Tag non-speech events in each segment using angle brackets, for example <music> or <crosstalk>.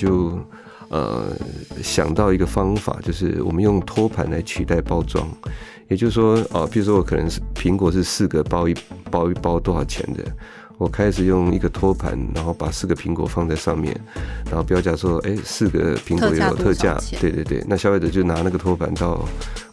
就呃想到一个方法，就是我们用托盘来取代包装。也就是说，啊，比如说我可能是苹果是四个包一包一包多少钱的，我开始用一个托盘，然后把四个苹果放在上面，然后标价说，哎，四个苹果有特价，对对对，那消费者就拿那个托盘到。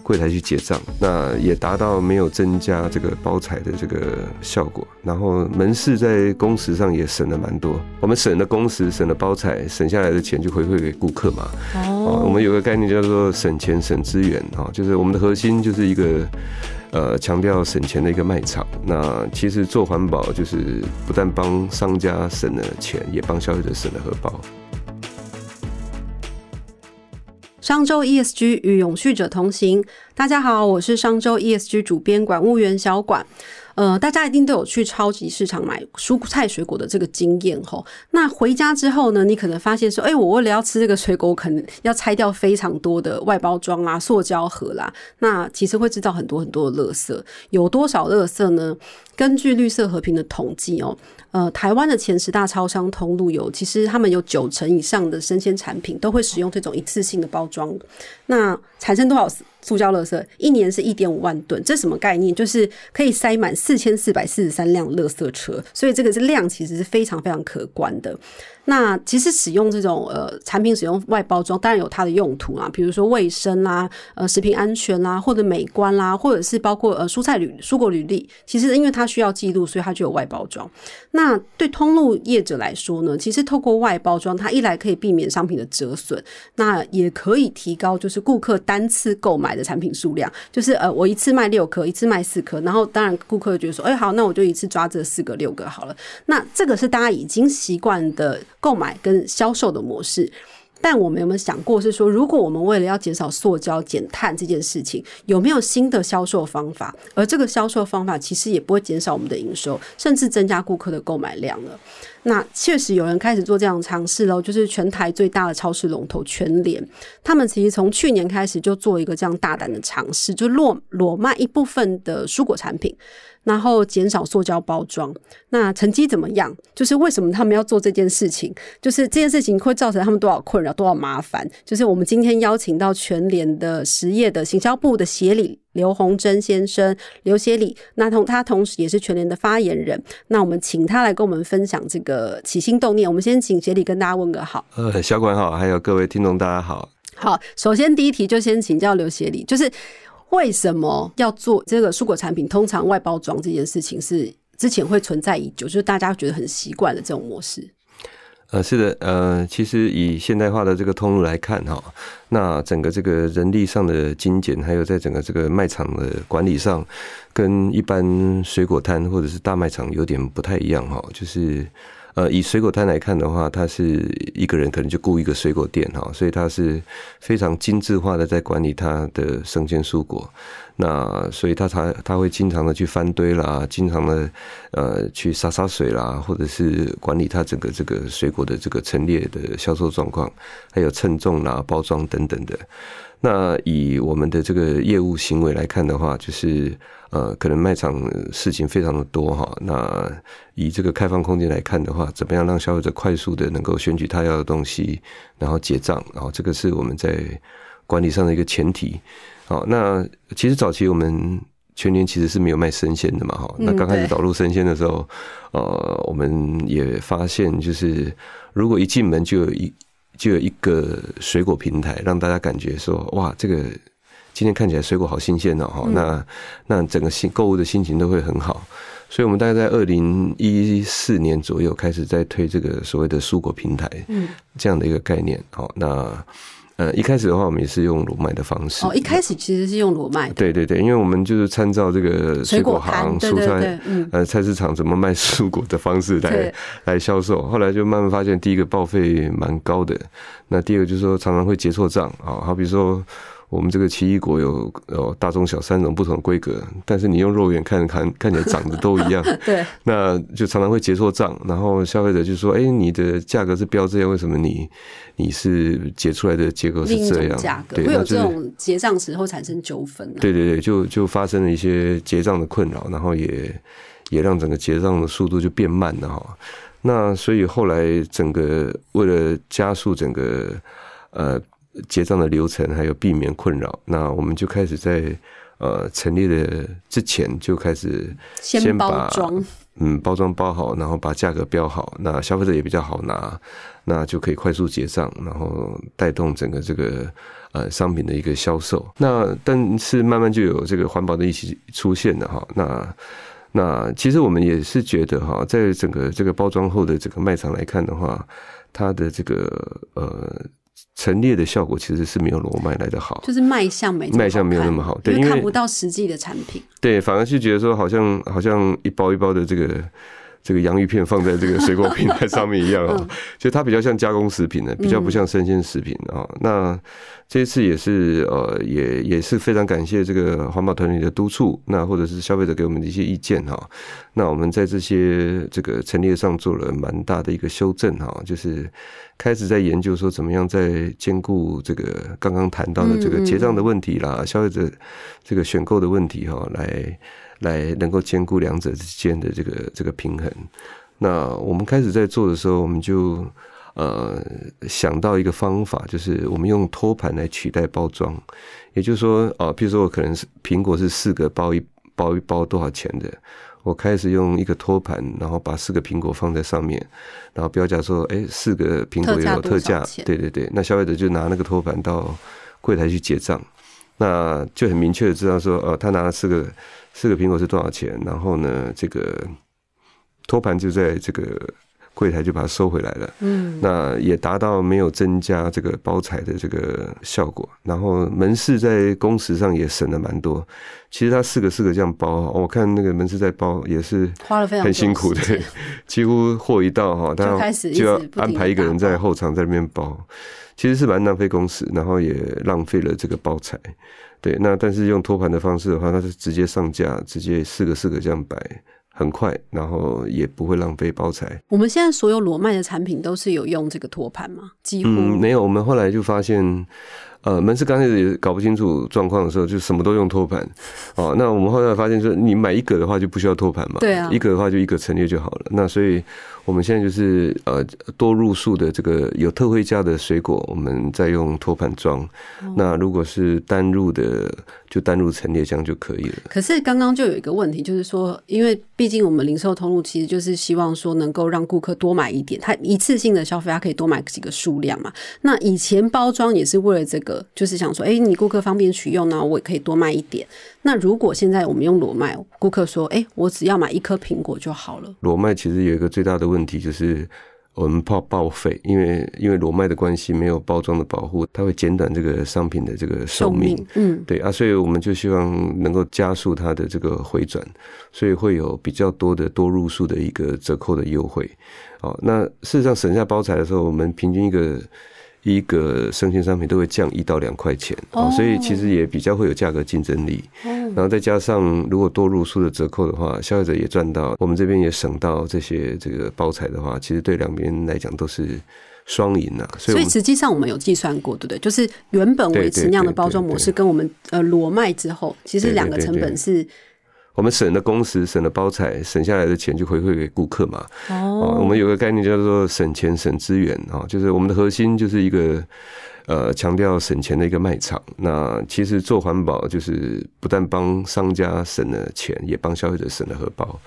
柜台去结账，那也达到没有增加这个包材的这个效果。然后门市在工时上也省了蛮多，我们省了工时，省了包材，省下来的钱就回馈给顾客嘛。哦，我们有个概念叫做省钱省资源哈，就是我们的核心就是一个呃强调省钱的一个卖场。那其实做环保就是不但帮商家省了钱，也帮消费者省了荷包。商周 ESG 与永续者同行。大家好，我是商周 ESG 主编管务员小管。呃，大家一定都有去超级市场买蔬菜水果的这个经验吼。那回家之后呢，你可能发现说，哎，我为了要吃这个水果，可能要拆掉非常多的外包装啊、塑胶盒啦。那其实会制造很多很多的垃圾。有多少垃圾呢？根据绿色和平的统计哦，呃，台湾的前十大超商通路有，其实他们有九成以上的生鲜产品都会使用这种一次性的包装。那产生多少？塑胶垃圾一年是一点五万吨，这什么概念？就是可以塞满四千四百四十三辆垃圾车，所以这个是量其实是非常非常可观的。那其实使用这种呃产品使用外包装，当然有它的用途啊，比如说卫生啦、呃食品安全啦，或者美观啦，或者是包括呃蔬菜履蔬果履历，其实因为它需要记录，所以它就有外包装。那对通路业者来说呢，其实透过外包装，它一来可以避免商品的折损，那也可以提高就是顾客单次购买的产品数量，就是呃我一次卖六颗，一次卖四颗，然后当然顾客觉得说，哎好，那我就一次抓这四个六个好了。那这个是大家已经习惯的。购买跟销售的模式，但我们有没有想过是说，如果我们为了要减少塑胶、减碳这件事情，有没有新的销售方法？而这个销售方法其实也不会减少我们的营收，甚至增加顾客的购买量了。那确实有人开始做这样的尝试喽，就是全台最大的超市龙头全联，他们其实从去年开始就做一个这样大胆的尝试，就裸裸卖一部分的蔬果产品。然后减少塑胶包装，那成绩怎么样？就是为什么他们要做这件事情？就是这件事情会造成他们多少困扰、多少麻烦？就是我们今天邀请到全联的实业的行销部的协理刘洪珍先生，刘协理，那同他同时也是全联的发言人。那我们请他来跟我们分享这个起心动念。我们先请协理跟大家问个好。呃，小管好，还有各位听众大家好。好，首先第一题就先请教刘协理，就是。为什么要做这个蔬果产品？通常外包装这件事情是之前会存在已久，就是大家觉得很习惯的这种模式。呃，是的，呃，其实以现代化的这个通路来看，哈，那整个这个人力上的精简，还有在整个这个卖场的管理上，跟一般水果摊或者是大卖场有点不太一样，哈，就是。呃，以水果摊来看的话，他是一个人可能就雇一个水果店哈，所以他是非常精致化的在管理他的生鲜蔬果。那所以他才他会经常的去翻堆啦，经常的呃去洒洒水啦，或者是管理他整个这个水果的这个陈列的销售状况，还有称重啦、包装等等的。那以我们的这个业务行为来看的话，就是呃，可能卖场事情非常的多哈。那以这个开放空间来看的话，怎么样让消费者快速的能够选取他要的东西，然后结账，然后这个是我们在管理上的一个前提。好，那其实早期我们全年其实是没有卖生鲜的嘛哈。那刚开始导入生鲜的时候，呃，我们也发现就是如果一进门就有一。就有一个水果平台，让大家感觉说，哇，这个今天看起来水果好新鲜哦，哈，那那整个心购物的心情都会很好。所以，我们大概在二零一四年左右开始在推这个所谓的蔬果平台，嗯，这样的一个概念。好，那。呃，一开始的话，我们也是用裸卖的方式。哦，一开始其实是用裸卖。对对对，因为我们就是参照这个水果行、蔬菜呃菜市场怎么卖蔬果的方式来来销售。后来就慢慢发现，第一个报费蛮高的，那第二个就是说常常会结错账啊，好比说。我们这个奇异果有有大中小三种不同的规格，但是你用肉眼看看看起来长得都一样，<laughs> 对，那就常常会结错账，然后消费者就说：“哎，你的价格是标这样，为什么你你是结出来的结果是这样？”价格会有这种结账时候产生纠纷。对对对，就就发生了一些结账的困扰，然后也也让整个结账的速度就变慢了哈。那所以后来整个为了加速整个呃结账的流程，还有避免困扰，那我们就开始在呃成立的之前就开始先包装，嗯，包装包好，然后把价格标好，那消费者也比较好拿，那就可以快速结账，然后带动整个这个呃商品的一个销售。那但是慢慢就有这个环保的一起出现了哈，那。那其实我们也是觉得哈，在整个这个包装后的这个卖场来看的话，它的这个呃陈列的效果其实是没有罗麦来的好，就是卖相没卖相没有那么好，对，因为看不到实际的产品，对，反而是觉得说好像好像一包一包的这个。这个洋芋片放在这个水果平台上面一样啊，<laughs> 就它比较像加工食品的，比较不像生鲜食品啊。那这一次也是呃，也也是非常感谢这个环保团体的督促，那或者是消费者给我们的一些意见哈。那我们在这些这个陈列上做了蛮大的一个修正哈，就是开始在研究说怎么样在兼顾这个刚刚谈到的这个结账的问题啦，消费者这个选购的问题哈，来。来能够兼顾两者之间的这个这个平衡。那我们开始在做的时候，我们就呃想到一个方法，就是我们用托盘来取代包装。也就是说，啊，譬如说我可能是苹果是四个包一包一包多少钱的，我开始用一个托盘，然后把四个苹果放在上面，然后标价说，哎，四个苹果有特价，对对对，那消费者就拿那个托盘到柜台去结账，那就很明确的知道说，呃，他拿了四个。四个苹果是多少钱？然后呢，这个托盘就在这个柜台就把它收回来了。嗯，那也达到没有增加这个包材的这个效果。然后门市在工时上也省了蛮多。其实他四个四个这样包，我看那个门市在包也是花了非常很辛苦的，<laughs> 几乎货一到哈，他就要安排一个人在后场在那边包，其实是蛮浪费工时，然后也浪费了这个包材。对，那但是用托盘的方式的话，它是直接上架，直接四个四个这样摆，很快，然后也不会浪费包材。我们现在所有裸卖的产品都是有用这个托盘吗？几乎没有。我们后来就发现。呃，门市刚开始也搞不清楚状况的时候，就什么都用托盘。哦，那我们后来发现说，你买一格的话就不需要托盘嘛，对啊，一格的话就一个陈列就好了。那所以我们现在就是呃多入数的这个有特惠价的水果，我们再用托盘装。那如果是单入的，就单入陈列箱就可以了。可是刚刚就有一个问题，就是说，因为毕竟我们零售通路其实就是希望说能够让顾客多买一点，他一次性的消费他可以多买几个数量嘛。那以前包装也是为了这个。就是想说，哎，你顾客方便取用呢，我也可以多卖一点。那如果现在我们用裸卖，顾客说，哎，我只要买一颗苹果就好了。裸卖其实有一个最大的问题，就是我们怕报废，因为因为裸卖的关系，没有包装的保护，它会减短这个商品的这个寿命。嗯，对啊，所以我们就希望能够加速它的这个回转，所以会有比较多的多入数的一个折扣的优惠。哦，那事实上省下包材的时候，我们平均一个。一个生鲜商品都会降一到两块钱，哦，所以其实也比较会有价格竞争力。然后再加上如果多入数的折扣的话，消费者也赚到，我们这边也省到这些这个包材的话，其实对两边来讲都是双赢啊。所以实际上我们有计算过，对不对？就是原本维持那样的包装模式，跟我们呃裸卖之后，其实两个成本是。我们省了工时，省了包材，省下来的钱就回馈给顾客嘛。哦，我们有个概念叫做省钱省资源啊，就是我们的核心就是一个。呃，强调省钱的一个卖场。那其实做环保就是不但帮商家省了钱，也帮消费者省了荷包。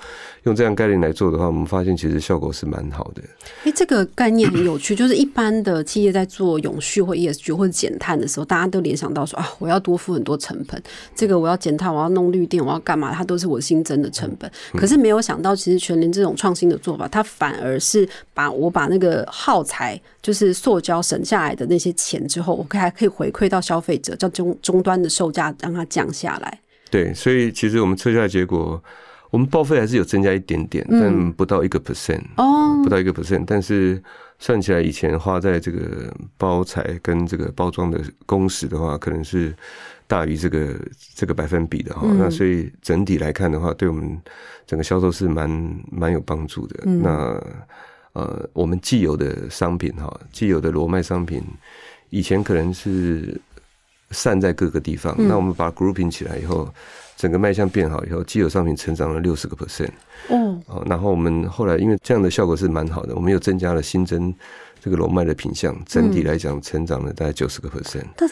用这样概念来做的话，我们发现其实效果是蛮好的。哎，这个概念很有趣，就是一般的企业在做永续或 ESG 或者减碳的时候，大家都联想到说啊，我要多付很多成本，这个我要减碳，我要弄绿电，我要干嘛？它都是我新增的成本。可是没有想到，其实全联这种创新的做法，它反而是把我把那个耗材，就是塑胶省下来的那些钱。之后，我可还可以回馈到消费者，叫终终端的售价让它降下来。对，所以其实我们测下来结果，我们报废还是有增加一点点，但不到一个 percent 哦，不到一个 percent。但是算起来，以前花在这个包材跟这个包装的工时的话，可能是大于这个这个百分比的哈。那所以整体来看的话，对我们整个销售是蛮蛮有帮助的。那呃，我们既有的商品哈，既有的罗麦商品。以前可能是散在各个地方。那我们把 grouping 起来以后，整个卖相变好以后，既有商品成长了六十个 percent。哦，然后我们后来因为这样的效果是蛮好的，我们又增加了新增。这个龙脉的品相整体来讲成长了大概九十个 percent，但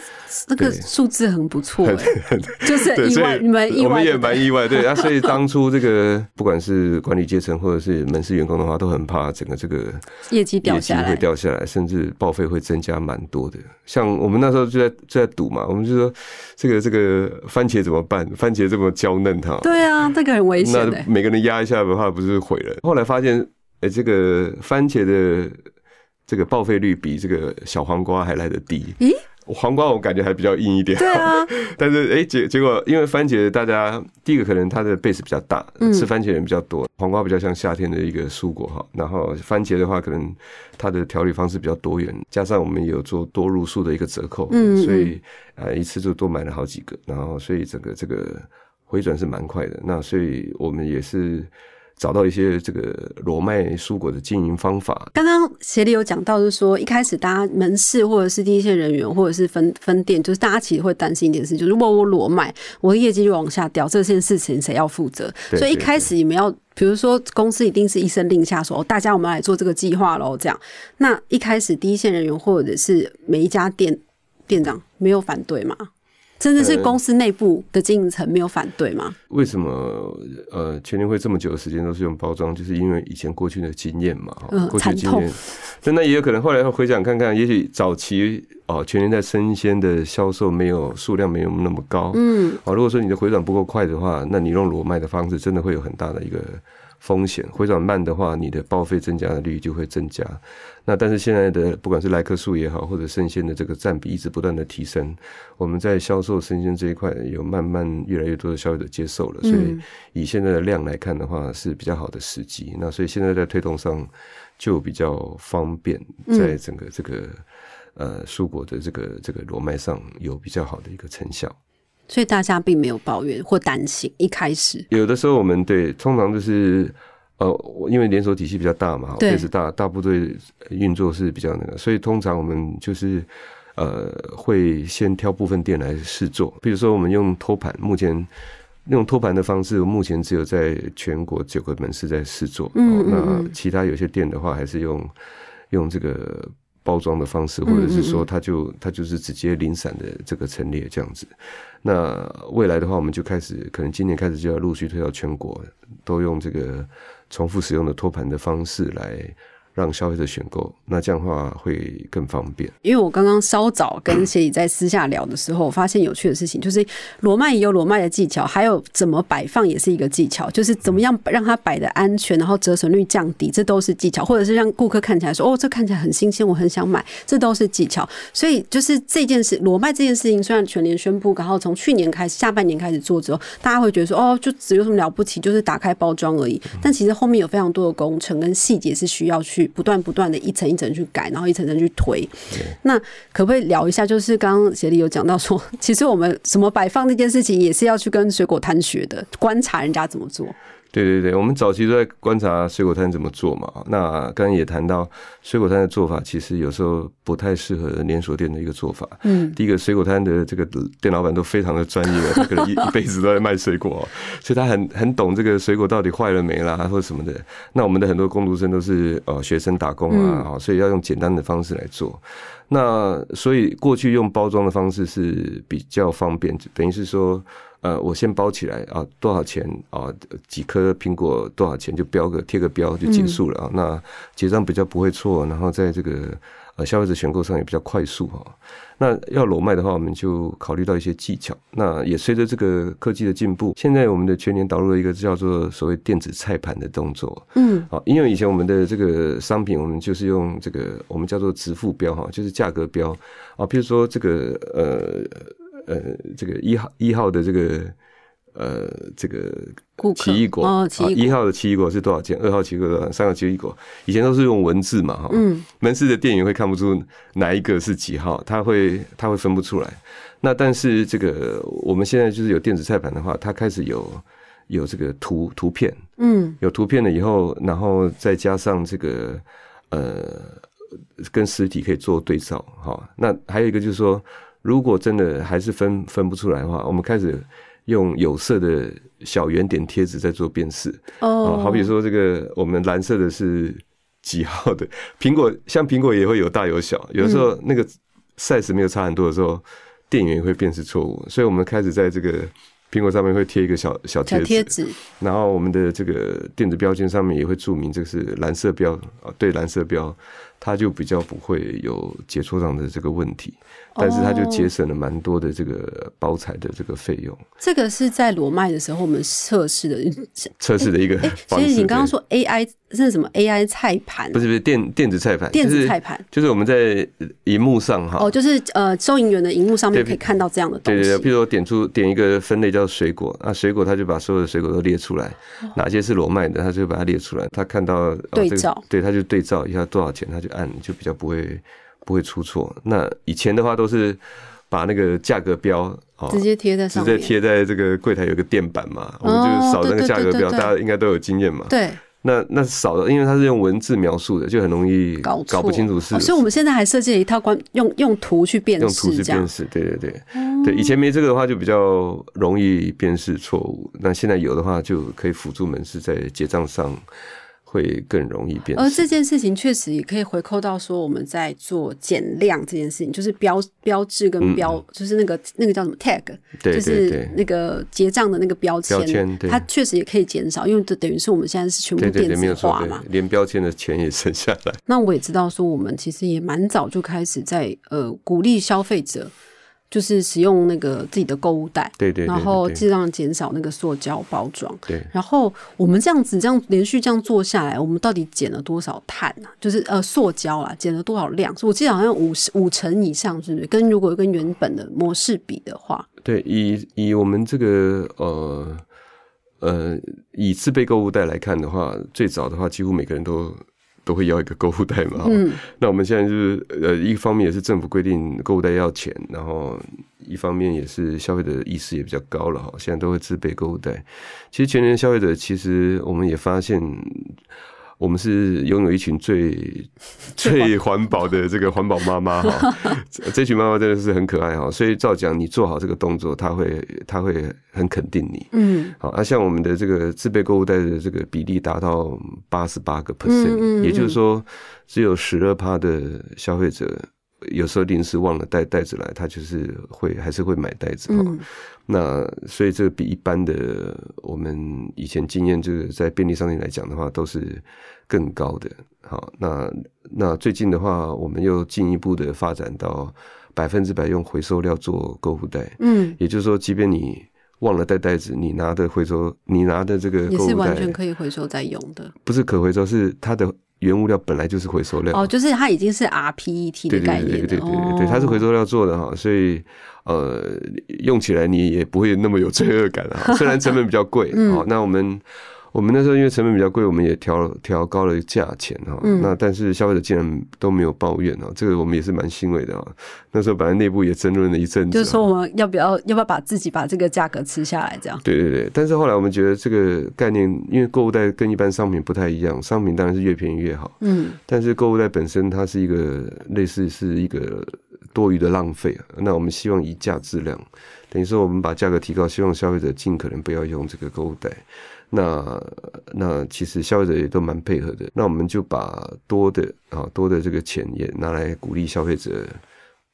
那个数字很不错，<laughs> 就是意外，你们意外，我们也蛮意外，对啊，<laughs> 所以当初这个不管是管理阶层或者是门市员工的话，都很怕整个这个业绩掉下来，会掉下来，甚至报废会增加蛮多的。像我们那时候就在就在赌嘛，我们就说这个这个番茄怎么办？番茄这么娇嫩它，对啊，这个很危险，那每个人压一下的话，不是毁了？后来发现，哎，这个番茄的。这个报废率比这个小黄瓜还来得低。咦，黄瓜我感觉还比较硬一点。对啊，<laughs> 但是哎结结果，因为番茄大家第一个可能它的 base 比较大，吃番茄人比较多。黄瓜比较像夏天的一个蔬果哈，然后番茄的话可能它的调理方式比较多元，加上我们有做多入数的一个折扣，嗯，所以呃一次就多买了好几个，然后所以整个这个回转是蛮快的。那所以我们也是。找到一些这个裸麦蔬果的经营方法。刚刚协理有讲到，就是说一开始大家门市或者是第一线人员或者是分分店，就是大家其实会担心一件事，就是如果我裸卖，我的业绩就往下掉，这件事情谁要负责？所以一开始你们要，比如说公司一定是一声令下说，大家我们来做这个计划喽，这样。那一开始第一线人员或者是每一家店店长没有反对吗？甚至是公司内部的经营层没有反对吗？为什么呃全年会这么久的时间都是用包装？就是因为以前过去的经验嘛，过去经验。真的也有可能后来回想看看，也许早期哦全年在生鲜的销售没有数量没有那么高，嗯，哦如果说你的回转不够快的话，那你用裸卖的方式真的会有很大的一个。风险回转慢的话，你的报废增加的率就会增加。那但是现在的不管是莱克数也好，或者生鲜的这个占比一直不断的提升，我们在销售生鲜这一块有慢慢越来越多的消费者接受了，所以以现在的量来看的话是比较好的时机。那所以现在在推动上就比较方便，在整个这个呃蔬果的这个这个裸卖上有比较好的一个成效。所以大家并没有抱怨或担心。一开始有的时候我们对通常就是呃，因为连锁体系比较大嘛，对，是大大部队运作是比较那个，所以通常我们就是呃会先挑部分店来试做。比如说我们用托盘，目前用托盘的方式，目前只有在全国九个门市在试做。嗯那其他有些店的话，还是用用这个。包装的方式，或者是说，它就它就是直接零散的这个陈列这样子。那未来的话，我们就开始，可能今年开始就要陆续推到全国，都用这个重复使用的托盘的方式来。让消费者选购，那这样的话会更方便。因为我刚刚稍早跟协理在私下聊的时候，发现有趣的事情，就是罗麦也有罗麦的技巧，还有怎么摆放也是一个技巧，就是怎么样让它摆的安全，然后折损率降低，这都是技巧，或者是让顾客看起来说哦，这看起来很新鲜，我很想买，这都是技巧。所以就是这件事，罗麦这件事情，虽然全年宣布，然后从去年开始，下半年开始做之后，大家会觉得说哦，就只有什么了不起，就是打开包装而已。但其实后面有非常多的工程跟细节是需要去。不断不断的一层一层去改，然后一层层去推。那可不可以聊一下？就是刚刚协理有讲到说，其实我们什么摆放这件事情，也是要去跟水果摊学的，观察人家怎么做。对对对，我们早期都在观察水果摊怎么做嘛。那刚刚也谈到，水果摊的做法其实有时候不太适合连锁店的一个做法。嗯，第一个水果摊的这个店老板都非常的专业，<laughs> 他可能一一辈子都在卖水果，所以他很很懂这个水果到底坏了没啦，或者什么的。那我们的很多工读生都是呃学生打工啊，所以要用简单的方式来做。那所以过去用包装的方式是比较方便，等于是说。呃，我先包起来啊，多少钱啊？几颗苹果多少钱？就标个贴个标就结束了啊。那结账比较不会错，然后在这个呃消费者选购上也比较快速哈。那要裸卖的话，我们就考虑到一些技巧。那也随着这个科技的进步，现在我们的全年导入了一个叫做所谓电子菜盘的动作。嗯，好，因为以前我们的这个商品，我们就是用这个我们叫做直付标哈，就是价格标啊，譬如说这个呃。呃，这个一号一号的这个呃，这个奇异果啊，一号的奇异果是多少钱？二号奇异果多少？三号奇异果以前都是用文字嘛，哈，嗯，门市的店员会看不出哪一个是几号，他会他会分不出来。那但是这个我们现在就是有电子菜盘的话，它开始有有这个图图片，嗯，有图片了以后，然后再加上这个呃，跟实体可以做对照，哈。那还有一个就是说。如果真的还是分分不出来的话，我们开始用有色的小圆点贴纸在做辨识。哦，好比说这个我们蓝色的是几号的。<laughs> 苹果，像苹果也会有大有小，有的时候那个 size 没有差很多的时候，店员也会辨识错误，所以我们开始在这个苹果上面会贴一个小小贴贴纸，纸，然后我们的这个电子标签上面也会注明这个是蓝色标啊，对蓝色标，它就比较不会有解错上的这个问题，但是它就节省了蛮多的这个包材的这个费用，这个是在裸卖的时候我们测试的。测试的一个。其实你刚刚说 AI 是什么 AI 菜盘不？是不是电电子菜盘，电子菜盘就是我们在荧幕上哈，哦，就是呃，收银员的荧幕上面可以看到这样的东西。对对对，譬如说点出点一个分类叫水果，啊，水果他就把所有的水果都列出来，哪些是裸卖的，他就把它列出来。他看到、对照对，他就对照一下多少钱，他就按，就比较不会不会出错。那以前的话都是把那个价格标哦直接贴在直上面。直接贴在这个柜台有个垫板嘛，我们就是扫那个价格标，对对对对对大家应该都有经验嘛。对，那那少的，因为它是用文字描述的，就很容易搞搞不清楚是哦所以我们现在还设计了一套关用用图去辨识用图去辨识，对对对，对，以前没这个的话就比较容易辨识错误，那现在有的话就可以辅助门市在结账上会更容易变。而这件事情确实也可以回扣到说我们在做减量这件事情，就是标标志跟标，就是那个那个叫什么 tag，就是那个结账的那个标签，标签它确实也可以减少，因为这等于是我们现在是全部电子化嘛。，连标签的钱也省下来。那我也知道说，我们其实也蛮早就开始在呃鼓励消费者，就是使用那个自己的购物袋，对对对然后尽量减少那个塑胶包装。对，然后我们这样子这样连续这样做下来，我们到底减了多少碳啊？就是呃塑胶啊，减了多少量？我记得好像五十五成以上，是不是？跟如果跟原本的模式比的话，对，以以我们这个呃呃以自备购物袋来看的话，最早的话几乎每个人都都会要一个购物袋嘛。嗯，那我们现在就是呃，一方面也是政府规定购物袋要钱，然后一方面也是消费者的意识也比较高了哈，现在都会自备购物袋。其实全年消费者，其实我们也发现。我们是拥有一群最 <laughs> 最环保的这个环保妈妈哈，这这群妈妈真的是很可爱哈，所以照讲你做好这个动作，她会她会很肯定你。嗯，好，那，像我们的这个自备购物袋的这个比例达到八十八个嗯 percent，嗯也就是说，只有十二趴的消费者有时候临时忘了带袋子来，他就是会还是会买袋子哈。嗯那所以这个比一般的我们以前经验，就是在便利商店来讲的话，都是更高的。好，那那最近的话，我们又进一步的发展到百分之百用回收料做购物袋。嗯，也就是说，即便你忘了带袋子，你拿的回收，你拿的这个也是完全可以回收再用的。不是可回收，是它的原物料本来就是回收料。哦，就是它已经是 RPET 的概念了。对对对对哦对，它是回收料做的哈，所以呃，用起来你也不会那么有罪恶感啊。<laughs> 虽然成本比较贵，嗯好，那我们。我们那时候因为成本比较贵，我们也调调高了价钱哈。嗯那但是消费者竟然都没有抱怨哦，这个我们也是蛮欣慰的哈。那时候本来内部也争论了一阵子，就是说我们要不要要不要把自己把这个价格吃下来？这样。对对对，但是后来我们觉得这个概念，因为购物袋跟一般商品不太一样，商品当然是越便宜越好，嗯但是购物袋本身它是一个类似是一个多余的浪费啊。那我们希望以价质量，等于说我们把价格提高，希望消费者尽可能不要用这个购物袋。那那其实消费者也都蛮配合的，那我们就把多的啊多的这个钱也拿来鼓励消费者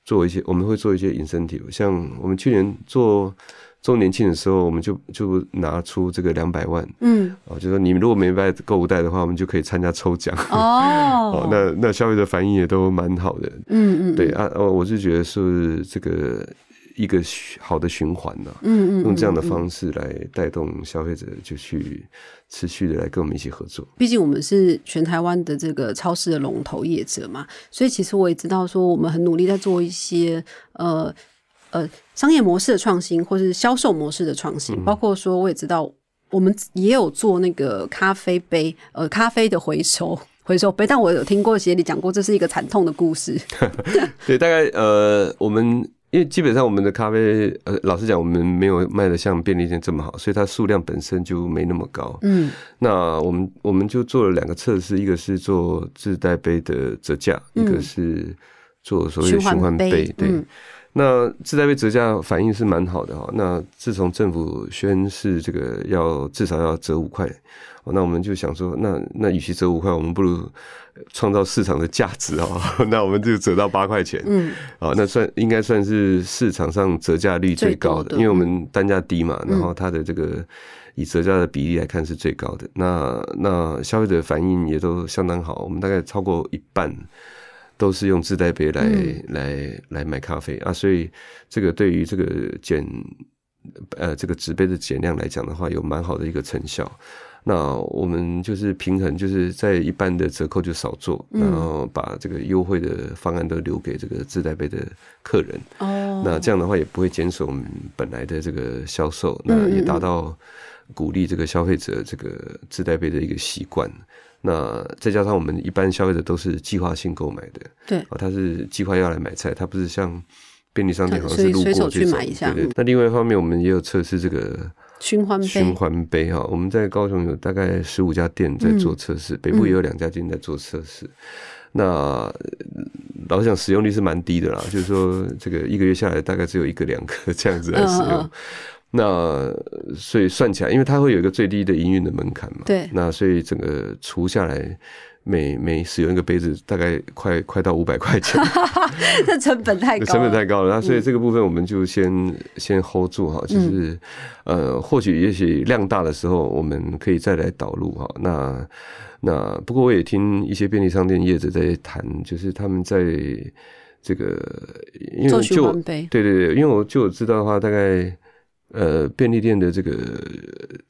做一些，我们会做一些 incentive，像我们去年做周年庆的时候，我们就就拿出这个两百万嗯。啊，就说你如果没买购物袋的话，我们就可以参加抽奖。哦。<laughs> 哦，，那那消费者反应也都蛮好的，嗯嗯对啊，哦，我是觉得是这个一个好的循环呐、嗯嗯，用这样的方式来带动消费者，就去持续的来跟我们一起合作。毕竟我们是全台湾的这个超市的龙头业者嘛，所以其实我也知道说，我们很努力在做一些呃呃商业模式的创新，或是销售模式的创新，包括说我也知道我们也有做那个咖啡杯呃咖啡的回收。<laughs> 回收杯，但我有听过协理讲过，这是一个惨痛的故事。<laughs> 对，大概呃，我们因为基本上我们的咖啡，呃，老实讲，我们没有卖的像便利店这么好，所以它数量本身就没那么高。嗯那我们我们就做了两个测试，一个是做自带杯的折价，一个嗯是做所谓的循环杯，对。那自带被折价反应是蛮好的哈。那自从政府宣示这个要至少要折五块，那我们就想说，那那与其折五块，我们不如创造市场的价值啊。<laughs> 那我们就折到八块钱，嗯，啊，那算应该算是市场上折价率最高的，因为我们单价低嘛，然后它的这个以折价的比例来看是最高的。那那消费者反应也都相当好，我们大概超过一半。都是用自带杯来来来买咖啡啊，所以这个对于这个减呃这个纸杯的减量来讲的话，有蛮好的一个成效。那我们就是平衡，就是在一般的折扣就少做，然后把这个优惠的方案都留给这个自带杯的客人。哦，那这样的话也不会减少我们本来的这个销售，那也达到鼓励这个消费者这个自带杯的一个习惯。那再加上我们一般消费者都是计划性购买的，对，哦，他是计划要来买菜，他不是像便利商店好像是路过去买一下。对对。那另外一方面，我们也有测试这个循环杯。循环杯哈，我们在高雄有大概十五家店在做测试，北部也有两家店在做测试。那老实讲，使用率是蛮低的啦，就是说这个一个月下来大概只有一个两个这样子来使用。那所以算起来，因为它会有一个最低的营运的门槛嘛，对。那所以整个除下来，每每使用一个杯子，大概快快到五百块钱，<laughs> 这成本太高，成本太高了。那所以这个部分我们就先先 hold 住哈，就是呃，或许也许量大的时候，我们可以再来导入哈。那那不过我也听一些便利商店业者在谈，就是他们在这个因为就对对对，因为我就我知道的话，大概。呃，便利店的这个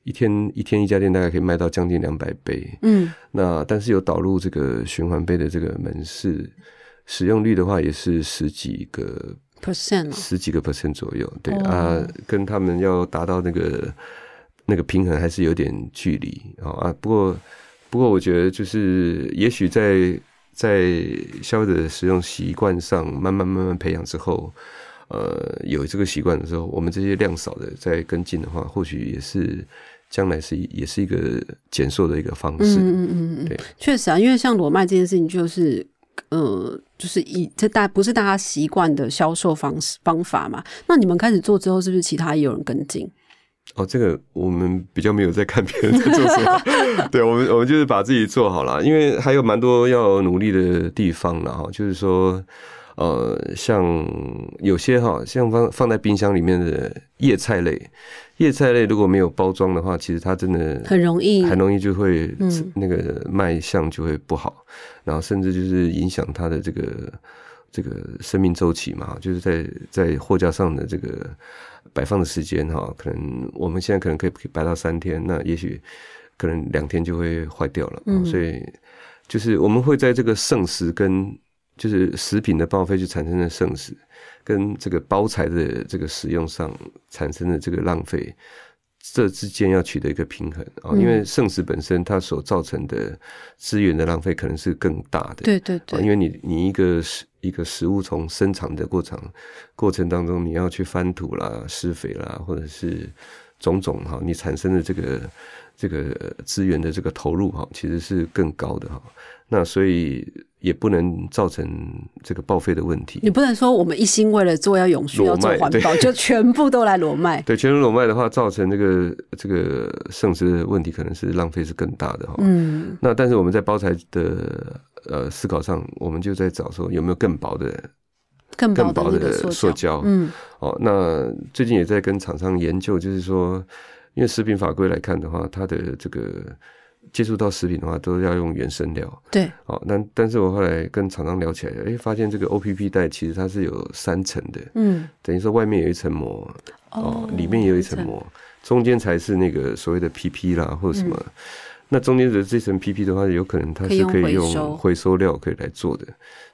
一天一天一家店大概可以卖到将近两百杯，嗯，那但是有导入这个循环杯的这个门市，使用率的话也是十几个 percent，十几个 percent 左右，对啊，跟他们要达到那个那个平衡还是有点距离啊。不过不过我觉得就是也许在在消费者使用习惯上慢慢慢慢培养之后。呃，有这个习惯的时候，我们这些量少的在跟进的话，或许也是将来是也是一个减瘦的一个方式。嗯嗯嗯，对，确实啊，因为像裸卖这件事情，就是呃，就是以这大不是大家习惯的销售方式方法嘛。那你们开始做之后，是不是其他也有人跟进？哦，这个我们比较没有在看别人在做什么，<laughs> 对我们我们就是把自己做好了，因为还有蛮多要努力的地方了哈，就是说。呃，像有些哈，像放放在冰箱里面的叶菜类，叶菜类如果没有包装的话，其实它真的很容易，很容易就会那个卖相就会不好，然后甚至就是影响它的这个这个生命周期嘛，就是在在货架上的这个摆放的时间哈，可能我们现在可能可以摆到三天，那也许可能两天就会坏掉了，所以就是我们会在这个剩食跟就是食品的报废就产生了剩食，跟这个包材的这个使用上产生的这个浪费，这之间要取得一个平衡啊。因为剩食本身它所造成的资源的浪费可能是更大的。对对对。因为你你一个食一个食物从生产的过程过程当中，你要去翻土啦、施肥啦，或者是种种哈，你产生的这个这个资源的这个投入哈，其实是更高的哈。那所以。也不能造成这个报废的问题。你不能说我们一心为了做要永续、要做环保，就全部都来裸卖。<laughs> 对，全部裸卖的话，造成这个这个剩食的问题，可能是浪费是更大的哈。嗯。那但是我们在包材的呃思考上，我们就在找说有没有更薄的、更薄的塑胶。嗯。哦，那最近也在跟厂商研究，就是说，因为食品法规来看的话，它的这个。接触到食品的话，都要用原生料。对，哦，那但是我后来跟厂商聊起来，哎，发现这个 O P P 袋其实它是有三层的，嗯，等于说外面有一层膜，哦，里面也有一层膜，中间才是那个所谓的 P P 啦，或者什么。那中间的这层 P P 的话，有可能它是可以用回收料可以来做的，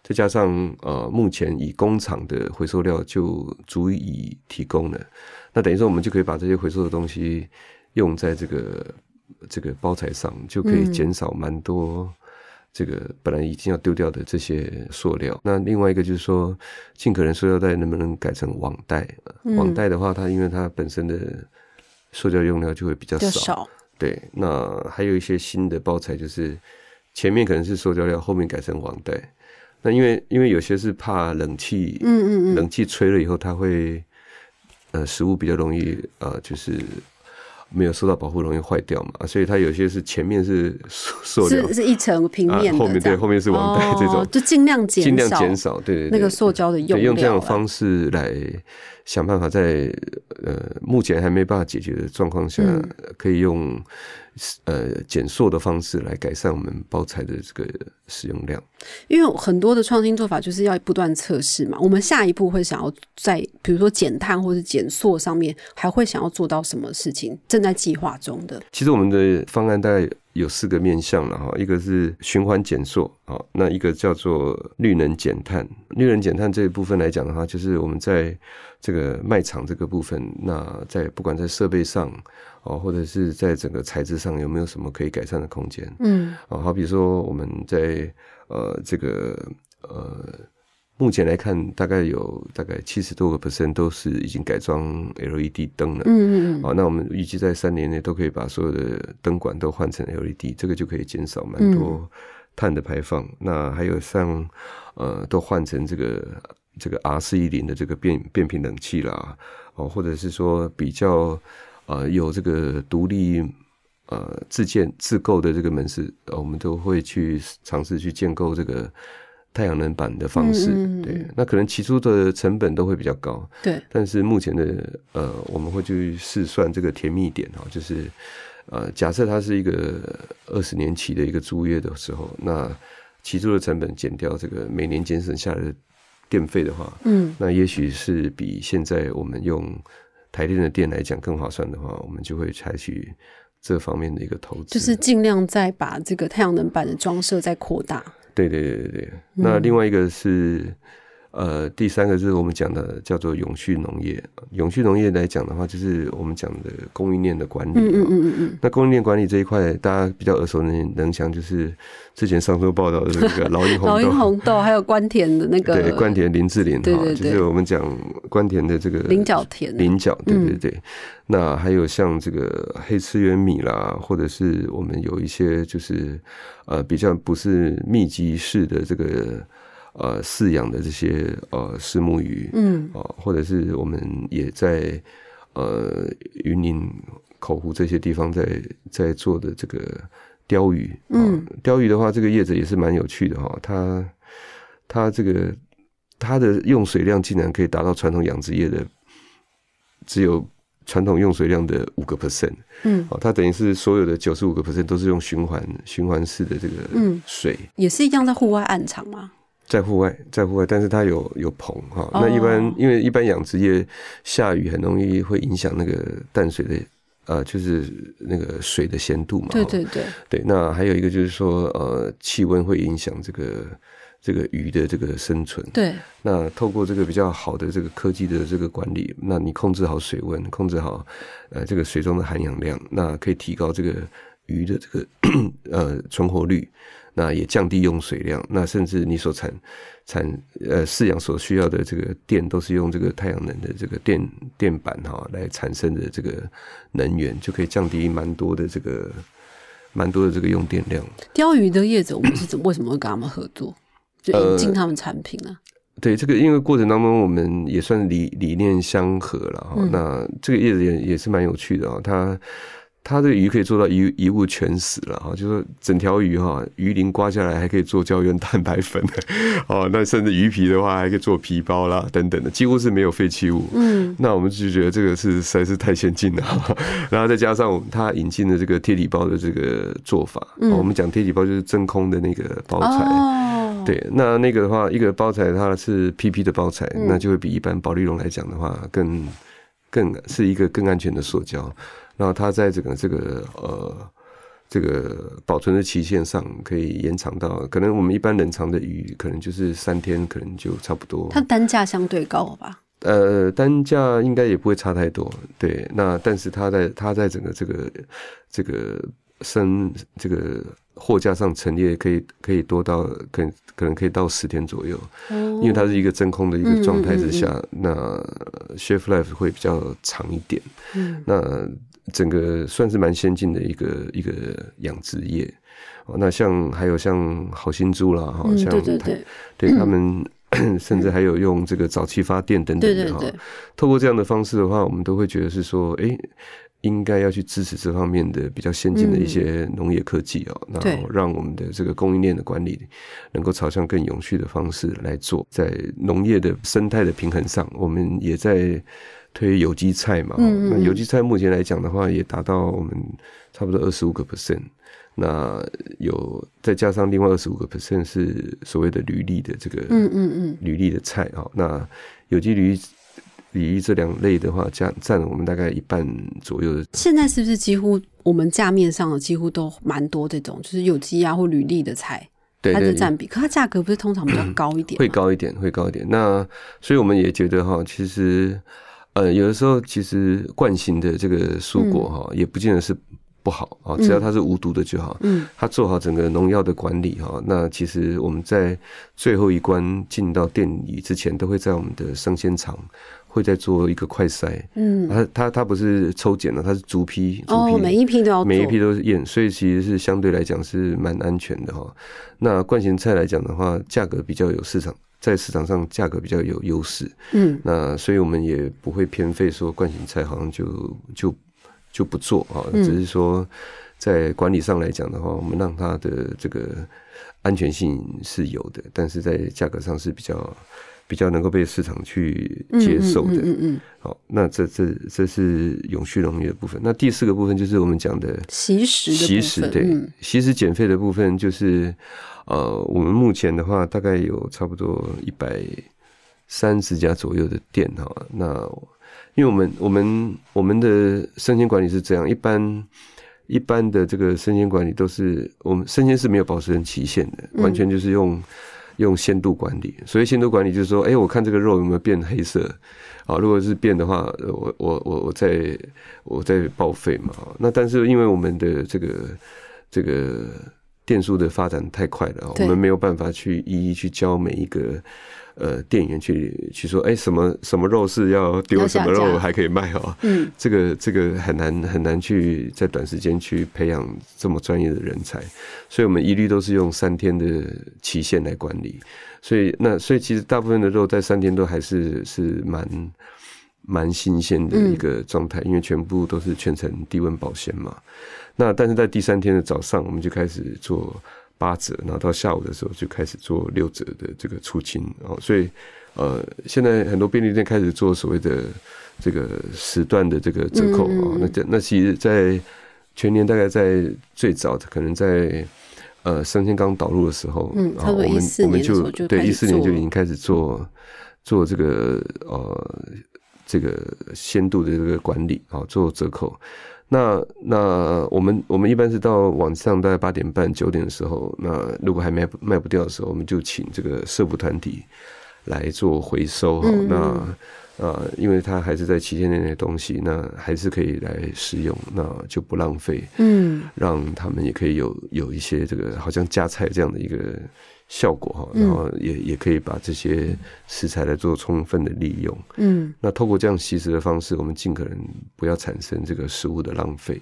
再加上呃，目前以工厂的回收料就足以提供了。那等于说我们就可以把这些回收的东西用在这个。这个包材上就可以减少蛮多这个本来已经要丢掉的这些塑料。那另外一个就是说，尽可能塑料袋能不能改成网袋？网袋的话，它因为它本身的塑胶用料就会比较少。对，那还有一些新的包材，就是前面可能是塑胶料，后面改成网袋。那因为因为有些是怕冷气，嗯嗯嗯，冷气吹了以后，它会呃食物比较容易呃就是没有受到保护，容易坏掉嘛，所以它有些是前面是塑塑料。是，是一层平面的啊后面对后面是网袋这种。哦就尽量减少尽量减少，对那个塑胶的用对，用这样的方式来想办法在，呃目前还没办法解决的状况下，嗯可以用呃减塑的方式来改善我们包材的这个使用量。因为很多的创新做法就是要不断测试嘛。我们下一步会想要在比如说减碳或者减塑上面，还会想要做到什么事情？正在计划中的。其实我们的方案大概有四个面向了哈，一个是循环减塑啊，那一个叫做绿能减碳。绿能减碳这一部分来讲的话，就是我们在这个卖场这个部分，那在不管在设备上哦，或者是在整个材质上有没有什么可以改善的空间嗯啊？好比说我们在呃这个呃。目前来看，大概有大概七十多个 percent 都是已经改装 LED 灯了。嗯嗯嗯，好，那我们预计在三年内都可以把所有的灯管都换成 LED，这个就可以减少蛮多碳的排放。那还有像呃，都换成这个这个 R 四一零的这个变变频冷气啦，哦，或者是说比较呃有这个独立呃自建自购的这个门市，呃我们都会去尝试去建构这个。太阳能板的方式，嗯嗯嗯对，那可能起初的成本都会比较高，对，但是目前的呃，我们会去试算这个甜蜜点哈，就是呃，假设它是一个二十年期的一个租约的时候，那起初的成本减掉这个每年节省下来的电费的话，嗯。那也许是比现在我们用台电的电来讲更划算的话，我们就会采取这方面的一个投资，就是尽量再把这个太阳能板的装设再扩大。对对对对对，那另外一个是。呃，第三个就是我们讲的叫做永续农业。永续农业来讲的话，就是我们讲的供应链的管理。嗯嗯嗯嗯嗯，那供应链管理这一块，大家比较耳熟能能详，就是之前上周报道的这个老鹰红豆。老鹰红豆还有关田的那个对，关田林志玲哈，对对对就是我们讲关田的这个菱角田菱角，对对嗯对。那还有像这个黑刺源米啦，或者是我们有一些就是呃比较不是密集式的这个。呃，饲养的这些呃石目鱼，嗯，啊，或者是我们也在呃云林口湖这些地方在在做的这个鲷鱼，嗯，鲷鱼的话，这个叶子也是蛮有趣的哈，它它这个它的用水量竟然可以达到传统养殖业的只有传统用水量的五个 percent，嗯，哦，它等于是所有的九十五个 percent 都是用循环循环式的这个嗯水。也是一样在户外暗场嘛。在户外，在户外，但是它有有棚哈。哦那一般因为一般养殖业下雨很容易会影响那个淡水的呃，就是那个水的咸度嘛。哈对对对，对。那还有一个就是说呃，气温会影响这个这个鱼的这个生存。对，那透过这个比较好的这个科技的这个管理，那你控制好水温，控制好呃这个水中的含氧量，那可以提高这个鱼的这个呃存活率。那也降低用水量，那甚至你所产产呃饲养所需要的这个电，都是用这个太阳能的这个电电板哈来产生的这个能源，就可以降低蛮多的这个蛮多的这个用电量。钓鱼的叶子，我们是怎为什么会跟他们合作？就引进他们产品呢？对这个，因为过程当中我们也算理理念相合了哈。嗯那这个叶子也也是蛮有趣的啊，它。它这个鱼可以做到一一物全死了哈，就说整条鱼哈，鱼鳞刮下来还可以做胶原蛋白粉 <laughs> 哦，那甚至鱼皮的话还可以做皮包啦等等的，几乎是没有废弃物。嗯，那我们就觉得这个是实在是太先进了，<laughs> 然后再加上它引进的这个贴体包的这个做法，我们讲贴体包就是真空的那个包材。哦，对，那那个的话，一个包材它是 PP 的包材，嗯那就会比一般保利龙来讲的话，更更是一个更安全的塑胶。然后它在整个这个呃这个保存的期限上，可以延长到可能我们一般冷藏的鱼，可能就是三天，可能就差不多。它单价相对高吧？呃，单价应该也不会差太多。对，那但是它在它在整个这个这个生这个货架上陈列，可以可以多到可可能可以到十天左右。哦，因为它是一个真空的一个状态之下，嗯那 chef life 会比较长一点。嗯那整个算是蛮先进的一个一个养殖业。哦，那像还有像好心猪啦，哈，像对对对，对他们 <coughs> 甚至还有用这个沼气发电等等的哈。透过这样的方式的话，我们都会觉得是说，哎。应该要去支持这方面的比较先进的一些农业科技哦，然后让我们的这个供应链的管理能够朝向更永续的方式来做。在农业的生态的平衡上，我们也在推有机菜嘛。那有机菜目前来讲的话，也达到我们差不多二十五个 percent。那有再加上另外二十五个 percent 是所谓的履历的这个，嗯嗯嗯，履历的菜啊。那有机履。比这两类的话，占占了我们大概一半左右的。现在是不是几乎我们架面上的几乎都蛮多这种，就是有机啊或履历的菜，它的占比，可它价格不是通常比较高一点？会高一点，会高一点。那所以我们也觉得哈，其实呃，有的时候其实惯性的这个蔬果哈，也不见得是。不好啊，只要它是无毒的就好。嗯，它做好整个农药的管理哈，那其实我们在最后一关进到店里之前，都会在我们的生鲜厂会再做一个快筛。嗯，它它它不是抽检的，它是逐批，逐批每一批都要每一批都是验，所以其实是相对来讲是蛮安全的哈。那冠型菜来讲的话，价格比较有市场，在市场上价格比较有优势。嗯，那所以我们也不会偏废说冠型菜好像就就。就不做啊，只是说在管理上来讲的话，我们让它的这个安全性是有的，但是在价格上是比较比较能够被市场去接受的。嗯嗯。好，那这这这是永续农业的部分。那第四个部分就是我们讲的习食习食对习食减费的部分，就是呃，我们目前的话大概有差不多一百三十家左右的店哈，那。因为我们我们我们的生鲜管理是这样，一般一般的这个生鲜管理都是我们生鲜是没有保存期限的，完全就是用用鲜度管理。所以鲜度管理就是说，哎，我看这个肉有没有变黑色，啊，如果是变的话，我我我我再我再报废嘛。那但是因为我们的这个这个电数的发展太快了，我们没有办法去一一去教每一个。呃，店员去去说，哎，什么什么肉是要丢，什么肉还可以卖哦？嗯，这个这个很难很难去在短时间去培养这么专业的人才，所以我们一律都是用三天的期限来管理。所以那所以其实大部分的肉在三天都还是是蛮蛮新鲜的一个状态，因为全部都是全程低温保鲜嘛。那但是在第三天的早上，我们就开始做。八折，然后到下午的时候就开始做六折的这个出清，哦，所以呃，现在很多便利店开始做所谓的这个时段的这个折扣啊。那这那其实，在全年大概在最早的可能在呃生鲜刚导入的时候，嗯，差不多一四年就对一四年就已经开始做做这个呃这个鲜度的这个管理啊，做折扣。那那我们我们一般是到晚上大概八点半九点的时候，那如果还卖卖不掉的时候，我们就请这个社服团体来做回收哈。那呃，因为它还是在期限内的东西，那还是可以来使用，那就不浪费。嗯，让他们也可以有有一些这个好像加菜这样的一个。效果哈，然后也也可以把这些食材来做充分的利用。嗯，那透过这样吸食的方式，我们尽可能不要产生这个食物的浪费。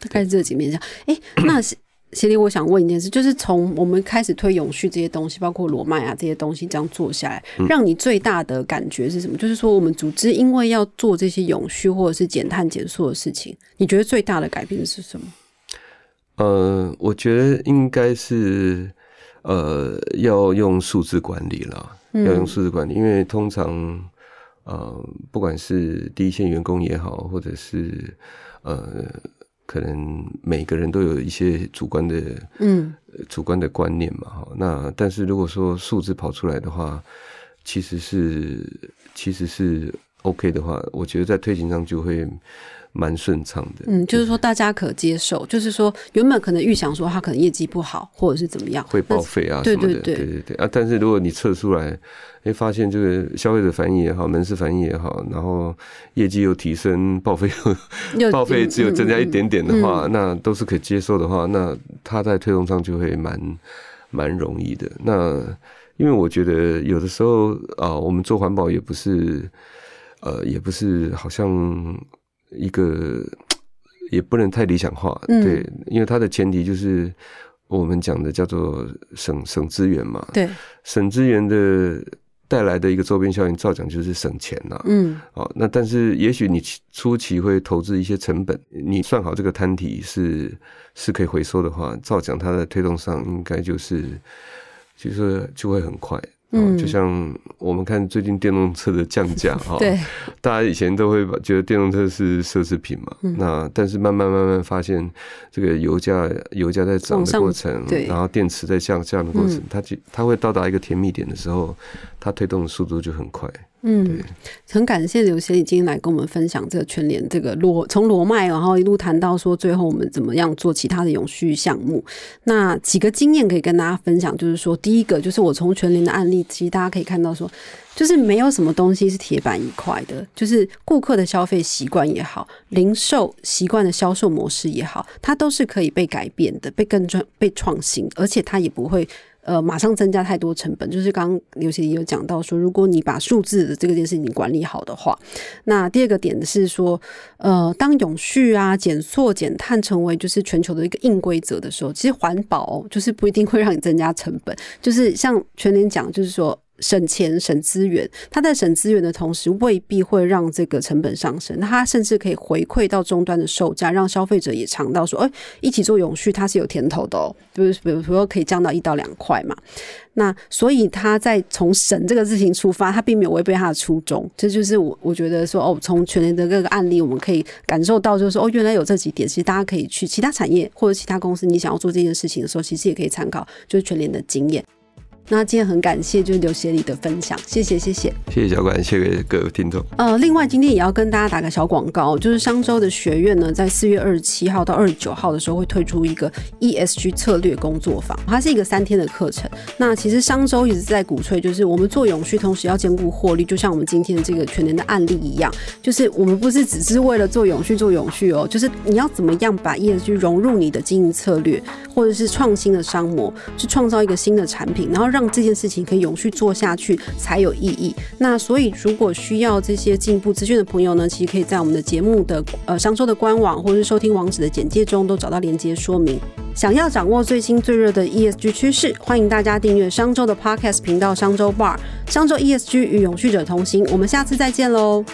大概这几面上，哎，<coughs> 那协理，我想问一件事，就是从我们开始推永续这些东西，包括罗麦啊这些东西，这样做下来，让你最大的感觉是什么？就是说，我们组织因为要做这些永续或者是减碳减塑的事情，你觉得最大的改变是什么？呃，我觉得应该是。呃，要用数字管理了，要用数字管理，因为通常，呃，不管是第一线员工也好，或者是呃，可能每个人都有一些主观的，嗯，主观的观念嘛，哈。那但是如果说数字跑出来的话，其实是其实是 OK 的话，我觉得在推行上就会。蛮顺畅的，嗯，就是说大家可接受，就是说原本可能预想说他可能业绩不好，或者是怎么样，会报废啊什么的，对对对啊。但是如果你测出来，哎，发现这个消费者反应也好，门市反应也好，然后业绩又提升，报废又 <laughs> 报废只有增加一点点的话，那都是可接受的话，那他在推动上就会蛮蛮容易的。那因为我觉得有的时候啊，我们做环保也不是，呃，也不是好像。一个也不能太理想化，嗯对，因为它的前提就是我们讲的叫做省省资源嘛，对，省资源的带来的一个周边效应，照讲就是省钱呐、嗯哦，那但是也许你初期会投资一些成本，你算好这个摊体是是可以回收的话，照讲它的推动上应该就是就是就会很快。哦嗯，就像我们看最近电动车的降价 <laughs> 哈，对，大家以前都会把觉得电动车是奢侈品嘛，嗯。那但是慢慢慢慢发现，这个油价油价在涨的过程，对。然后电池在降降的过程嗯，它就它会到达一个甜蜜点的时候，它推动的速度就很快。嗯，很感谢刘协理今天来跟我们分享这个全联这个罗从罗麦，然后一路谈到说最后我们怎么样做其他的永续项目。那几个经验可以跟大家分享，就是说第一个就是我从全联的案例，其实大家可以看到说。就是没有什么东西是铁板一块的，就是顾客的消费习惯也好，零售习惯的销售模式也好，它都是可以被改变的，被更创被创新，而且它也不会呃马上增加太多成本。就是刚刚刘协有讲到说，如果你把数字的这个件事情管理好的话，那第二个点是说，呃，当永续啊、减塑、减碳成为就是全球的一个硬规则的时候，其实环保就是不一定会让你增加成本，就是像全年讲，就是说。省钱、省资源，它在省资源的同时，未必会让这个成本上升。它甚至可以回馈到终端的售价，让消费者也尝到说，哎、一起做永续，它是有甜头的哦。就是比如说可以降到一到两块嘛。那所以他在从省这个事情出发，他并没有违背他的初衷。这就是我我觉得说，哦，从全联的各个案例，我们可以感受到，就是说，哦，原来有这几点，其实大家可以去其他产业或者其他公司，你想要做这件事情的时候，其实也可以参考，就是全联的经验。那今天很感谢就是刘协理的分享，谢谢谢谢。谢谢小管，谢谢各位听众。呃，另外今天也要跟大家打个小广告，就是商周的学院呢，在四月二十七号到二十九号的时候会推出一个 ESG 策略工作坊，它是一个三天的课程。那其实商周一直在鼓吹，就是我们做永续，同时要兼顾获利，就像我们今天的这个全年的案例一样，就是我们不是只是为了做永续做永续哦，就是你要怎么样把 ESG 融入你的经营策略，或者是创新的商模，去创造一个新的产品，然后让这件事情可以永续做下去才有意义。那所以如果需要这些进一步资讯的朋友呢，其实可以在我们的节目的呃商周的官网或者是收听网址的简介中都找到连接说明。想要掌握最新最热的 ESG 趋势，欢迎大家订阅商周的 Podcast 频道商周 Bar，商周 ESG 与永续者同行。我们下次再见喽。